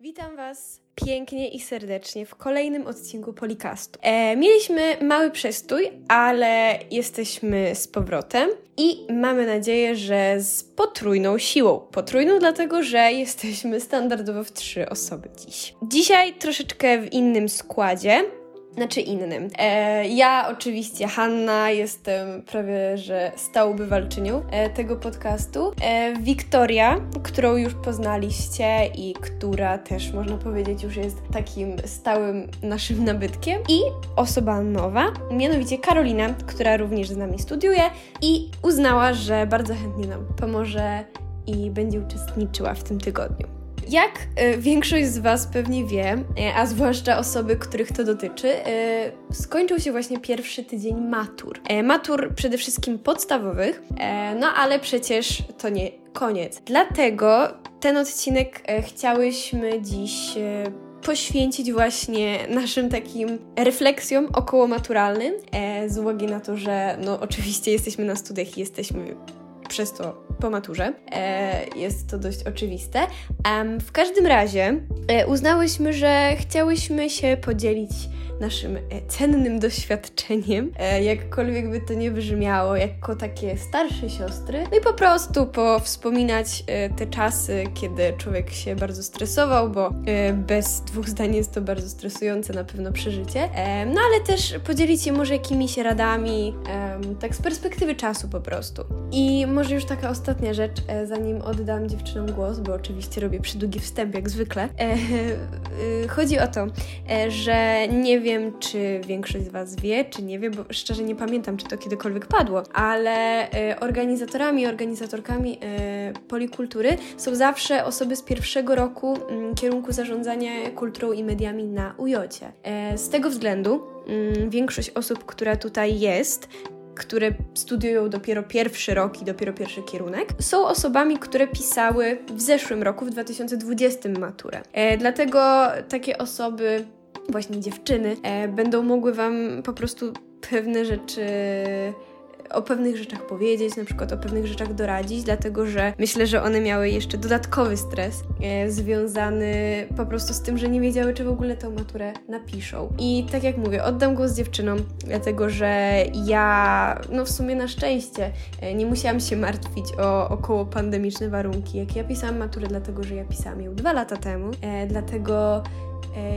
Witam Was pięknie i serdecznie w kolejnym odcinku Polikastu. E, mieliśmy mały przestój, ale jesteśmy z powrotem i mamy nadzieję, że z potrójną siłą. Potrójną dlatego, że jesteśmy standardowo w trzy osoby dziś. Dzisiaj troszeczkę w innym składzie, znaczy innym. E, ja oczywiście, Hanna, jestem prawie że stałą bywalczynią e, tego podcastu. E, Wiktoria, którą już poznaliście i która też można powiedzieć już jest takim stałym naszym nabytkiem. I osoba nowa, mianowicie Karolina, która również z nami studiuje i uznała, że bardzo chętnie nam pomoże i będzie uczestniczyła w tym tygodniu. Jak y, większość z Was pewnie wie, y, a zwłaszcza osoby, których to dotyczy, y, skończył się właśnie pierwszy tydzień matur. Matur przede wszystkim podstawowych, no ale przecież to nie koniec. Dlatego ten odcinek chciałyśmy dziś poświęcić właśnie naszym takim refleksjom okołomaturalnym, z uwagi na to, że no oczywiście jesteśmy na studiach i jesteśmy przez to po maturze. E, jest to dość oczywiste. w każdym razie e, uznałyśmy, że chciałyśmy się podzielić naszym e, cennym doświadczeniem, e, jakkolwiek by to nie brzmiało, jako takie starsze siostry. No i po prostu powspominać e, te czasy, kiedy człowiek się bardzo stresował, bo bez dwóch zdań jest to bardzo stresujące na pewno przeżycie. No ale też podzielić się może jakimiś radami, tak z perspektywy czasu po prostu. I może już taka ostatnia rzecz, zanim oddam dziewczynom głos, bo oczywiście robię przydługi wstęp jak zwykle. Chodzi o to, że nie wiem, czy większość z Was wie, czy nie wie, bo szczerze nie pamiętam, czy to kiedykolwiek padło, ale organizatorami, organizatorkami polikultury są zawsze osoby z pierwszego roku y, kierunku zarządzania kulturą i mediami na. Y, z tego względu mm, większość osób, która tutaj jest, które studiują dopiero pierwszy rok i dopiero pierwszy kierunek, są osobami, które pisały w zeszłym roku, w 2020 maturę. E, dlatego takie osoby właśnie dziewczyny e, będą mogły Wam po prostu pewne rzeczy o pewnych rzeczach powiedzieć, na przykład o pewnych rzeczach doradzić, dlatego że myślę, że one miały jeszcze dodatkowy stres e, związany po prostu z tym, że nie wiedziały, czy w ogóle tę maturę napiszą. I tak jak mówię, oddam głos dziewczynom, dlatego że ja, no w sumie na szczęście, e, nie musiałam się martwić o około pandemiczne warunki, jak ja pisałam maturę, dlatego że ja pisałam ją dwa lata temu, e, dlatego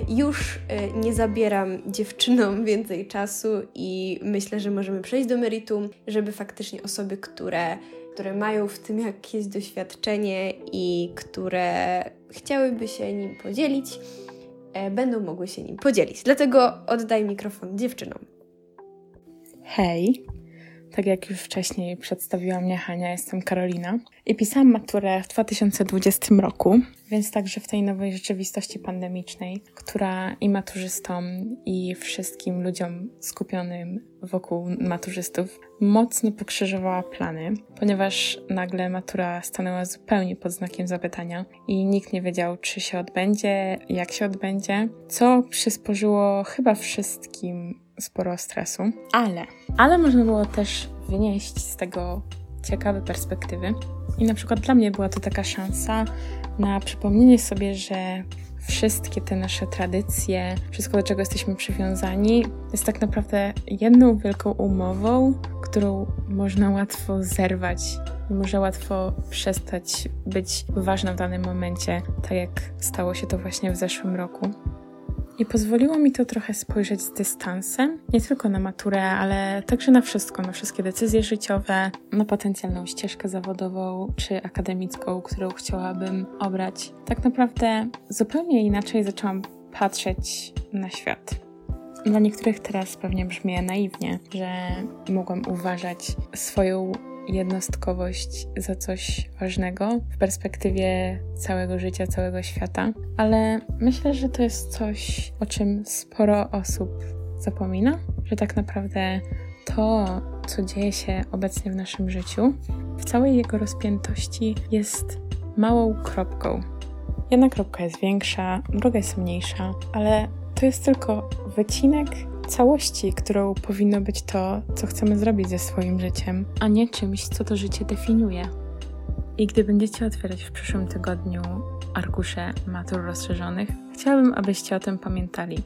już e, nie zabieram dziewczynom więcej czasu i myślę, że możemy przejść do meritum, żeby faktycznie osoby, które, które mają w tym jakieś doświadczenie i które chciałyby się nim podzielić, e, będą mogły się nim podzielić. Dlatego oddaj mikrofon dziewczynom. Hej, tak jak już wcześniej przedstawiła mnie Hania, jestem Karolina i pisałam maturę w 2020 roku, więc także w tej nowej rzeczywistości pandemicznej, która i maturzystom, i wszystkim ludziom skupionym wokół maturzystów mocno pokrzyżowała plany, ponieważ nagle matura stanęła zupełnie pod znakiem zapytania i nikt nie wiedział, czy się odbędzie, jak się odbędzie, co przysporzyło chyba wszystkim sporo stresu, ale, ale można było też wynieść z tego ciekawe perspektywy. I na przykład dla mnie była to taka szansa na przypomnienie sobie, że wszystkie te nasze tradycje, wszystko do czego jesteśmy przywiązani, jest tak naprawdę jedną wielką umową, którą można łatwo zerwać i może łatwo przestać być ważna w danym momencie, tak jak stało się to właśnie w zeszłym roku. I pozwoliło mi to trochę spojrzeć z dystansem, nie tylko na maturę, ale także na wszystko, na wszystkie decyzje życiowe, na potencjalną ścieżkę zawodową czy akademicką, którą chciałabym obrać. Tak naprawdę zupełnie inaczej zaczęłam patrzeć na świat. Dla niektórych teraz pewnie brzmi naiwnie, że mogłam uważać swoją jednostkowość za coś ważnego w perspektywie całego życia, całego świata, ale myślę, że to jest coś, o czym sporo osób zapomina, że tak naprawdę to, co dzieje się obecnie w naszym życiu, w całej jego rozpiętości jest małą kropką. Jedna kropka jest większa, druga jest mniejsza, ale to jest tylko wycinek całości, którą powinno być to, co chcemy zrobić ze swoim życiem, a nie czymś, co to życie definiuje. I gdy będziecie otwierać w przyszłym tygodniu arkusze matur rozszerzonych, chciałabym, abyście o tym pamiętali.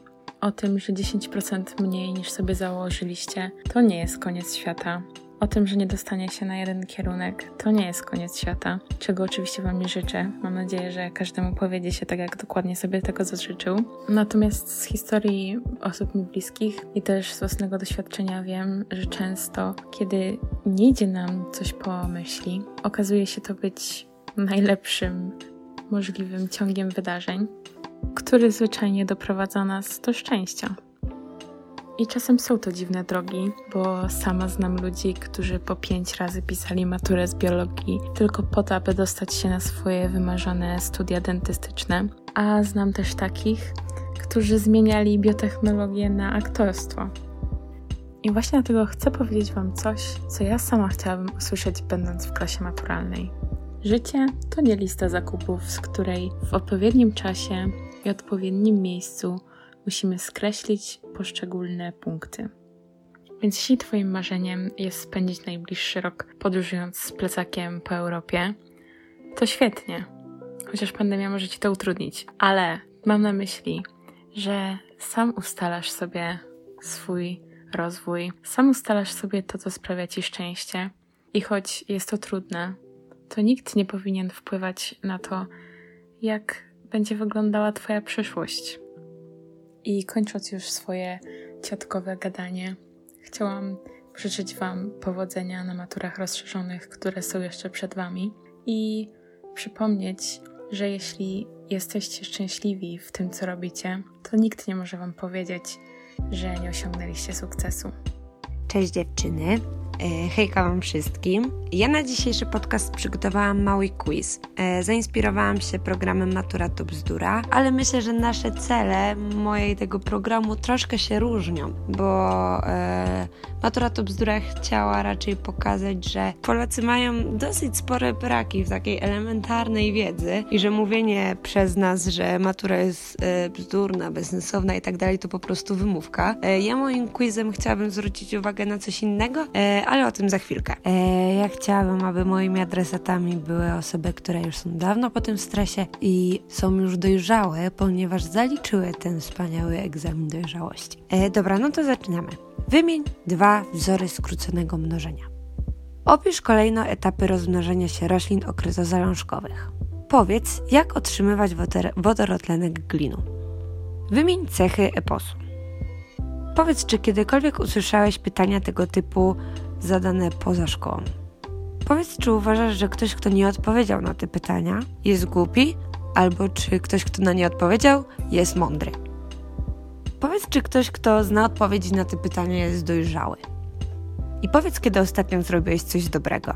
O tym, że 10% mniej niż sobie założyliście, to nie jest koniec świata. O tym, że nie dostanie się na jeden kierunek, to nie jest koniec świata, czego oczywiście Wam nie życzę. Mam nadzieję, że każdemu powiedzie się tak, jak dokładnie sobie tego zażyczył. Natomiast z historii osób mi bliskich i też z własnego doświadczenia wiem, że często, kiedy nie idzie nam coś po myśli, okazuje się to być najlepszym możliwym ciągiem wydarzeń, który zwyczajnie doprowadza nas do szczęścia. I czasem są to dziwne drogi, bo sama znam ludzi, którzy po pięć razy pisali maturę z biologii tylko po to, aby dostać się na swoje wymarzone studia dentystyczne. A znam też takich, którzy zmieniali biotechnologię na aktorstwo. I właśnie dlatego chcę powiedzieć Wam coś, co ja sama chciałabym usłyszeć, będąc w klasie maturalnej. Życie to nie lista zakupów, z której w odpowiednim czasie i odpowiednim miejscu musimy skreślić poszczególne punkty. Więc jeśli Twoim marzeniem jest spędzić najbliższy rok podróżując z plecakiem po Europie, to świetnie. Chociaż pandemia może Ci to utrudnić, ale mam na myśli, że sam ustalasz sobie swój rozwój, sam ustalasz sobie to, co sprawia Ci szczęście. I choć jest to trudne, to nikt nie powinien wpływać na to, jak będzie wyglądała Twoja przyszłość. I kończąc już swoje ciotkowe gadanie, chciałam życzyć Wam powodzenia na maturach rozszerzonych, które są jeszcze przed Wami i przypomnieć, że jeśli jesteście szczęśliwi w tym, co robicie, to nikt nie może Wam powiedzieć, że nie osiągnęliście sukcesu. Cześć dziewczyny. E, hejka Wam wszystkim. Ja na dzisiejszy podcast przygotowałam mały quiz. E, zainspirowałam się programem Matura to Bzdura, ale myślę, że nasze cele mojej tego programu troszkę się różnią, bo e, Matura to Bzdura chciała raczej pokazać, że Polacy mają dosyć spore braki w takiej elementarnej wiedzy i że mówienie przez nas, że matura jest e, bzdurna, bezsensowna i tak dalej, to po prostu wymówka. E, ja moim quizem chciałabym zwrócić uwagę na coś innego, e, ale o tym za chwilkę. E, ja chciałabym, aby moimi adresatami były osoby, które już są dawno po tym stresie i są już dojrzałe, ponieważ zaliczyły ten wspaniały egzamin dojrzałości. E, dobra, no to zaczynamy. Wymień dwa wzory skróconego mnożenia. Opisz kolejno etapy rozmnażania się roślin okryzozalążkowych. Powiedz, jak otrzymywać wodorotlenek glinu. Wymień cechy eposu. Powiedz, czy kiedykolwiek usłyszałeś pytania tego typu zadane poza szkołą. Powiedz, czy uważasz, że ktoś, kto nie odpowiedział na te pytania, jest głupi, albo czy ktoś, kto na nie odpowiedział, jest mądry. Powiedz, czy ktoś, kto zna odpowiedzi na te pytania, jest dojrzały. I powiedz, kiedy ostatnio zrobiłeś coś dobrego.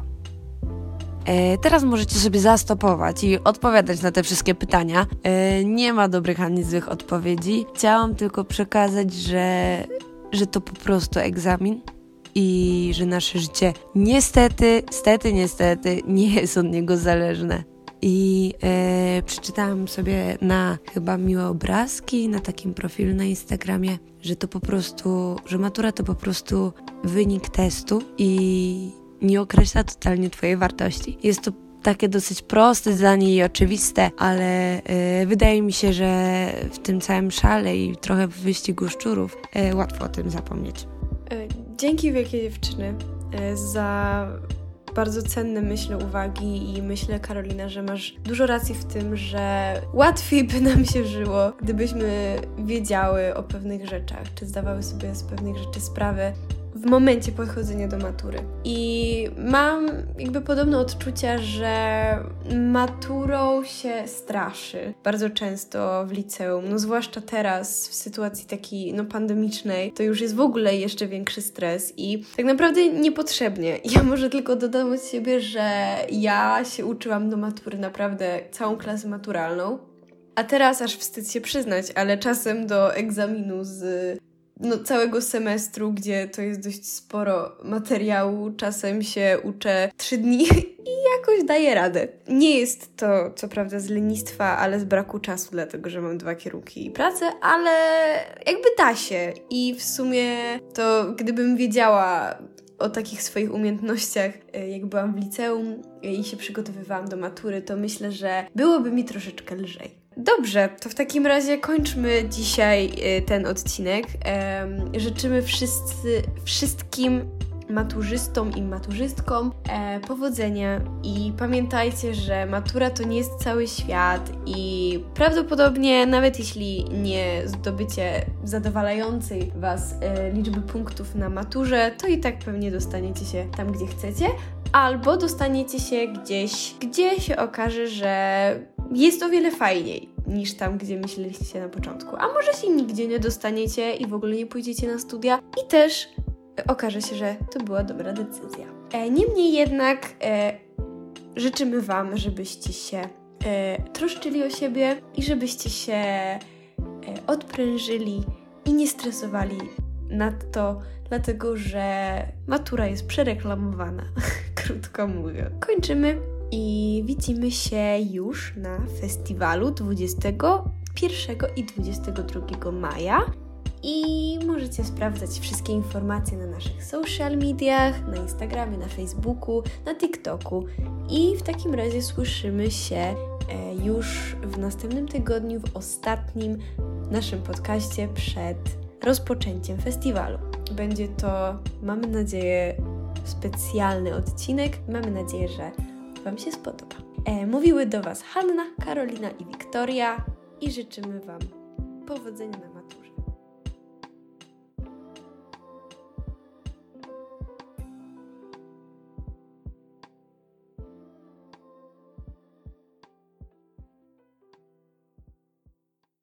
E, teraz możecie sobie zastopować i odpowiadać na te wszystkie pytania. E, nie ma dobrych ani złych odpowiedzi. Chciałam tylko przekazać, że, że to po prostu egzamin i że nasze życie niestety, stety, niestety nie jest od niego zależne. I e, przeczytałam sobie na chyba miłe obrazki na takim profilu na Instagramie, że to po prostu, że matura to po prostu wynik testu i nie określa totalnie Twojej wartości. Jest to takie dosyć proste zdanie i oczywiste, ale e, wydaje mi się, że w tym całym szale i trochę w wyścigu szczurów e, łatwo o tym zapomnieć. E, dzięki wielkie dziewczyny e, za bardzo cenne, myślę, uwagi i myślę, Karolina, że masz dużo racji w tym, że łatwiej by nam się żyło, gdybyśmy wiedziały o pewnych rzeczach, czy zdawały sobie z pewnych rzeczy sprawę, w momencie podchodzenia do matury. I mam jakby podobne odczucia, że maturą się straszy bardzo często w liceum, no zwłaszcza teraz w sytuacji takiej no pandemicznej, to już jest w ogóle jeszcze większy stres i tak naprawdę niepotrzebnie. Ja może tylko dodam od siebie, że ja się uczyłam do matury naprawdę całą klasę maturalną. A teraz aż wstyd się przyznać, ale czasem do egzaminu z no, całego semestru, gdzie to jest dość sporo materiału, czasem się uczę trzy dni i jakoś daję radę. Nie jest to, co prawda, z lenistwa, ale z braku czasu, dlatego że mam dwa kierunki i pracę, ale jakby da się. I w sumie to gdybym wiedziała, o takich swoich umiejętnościach, e, jak byłam w liceum i się przygotowywałam do matury, to myślę, że byłoby mi troszeczkę lżej. Dobrze, to w takim razie kończmy dzisiaj ten odcinek. Życzymy wszyscy, wszystkim maturzystom i maturzystkom e, powodzenia i pamiętajcie, że matura to nie jest cały świat i prawdopodobnie nawet jeśli nie zdobycie zadowalającej Was e, liczby punktów na maturze, to i tak pewnie dostaniecie się tam, gdzie chcecie, albo dostaniecie się gdzieś, gdzie się okaże, że jest o wiele fajniej niż tam, gdzie myśleliście na początku. A może się nigdzie nie dostaniecie i w ogóle nie pójdziecie na studia i też okaże się, że to była dobra decyzja. E, niemniej jednak e, życzymy Wam, żebyście się e, troszczyli o siebie i żebyście się e, odprężyli i nie stresowali nad to, dlatego że matura jest przereklamowana, krótko mówiąc. Kończymy i widzimy się już na festiwalu 21 i 22 maja i możecie sprawdzać wszystkie informacje na naszych social mediach, na Instagramie, na Facebooku, na TikToku. I w takim razie słyszymy się e, już w następnym tygodniu, w ostatnim naszym podcaście przed rozpoczęciem festiwalu. Będzie to, mamy nadzieję, specjalny odcinek. Mamy nadzieję, że Wam się spodoba. E, mówiły do Was Hanna, Karolina i Wiktoria i życzymy Wam powodzenia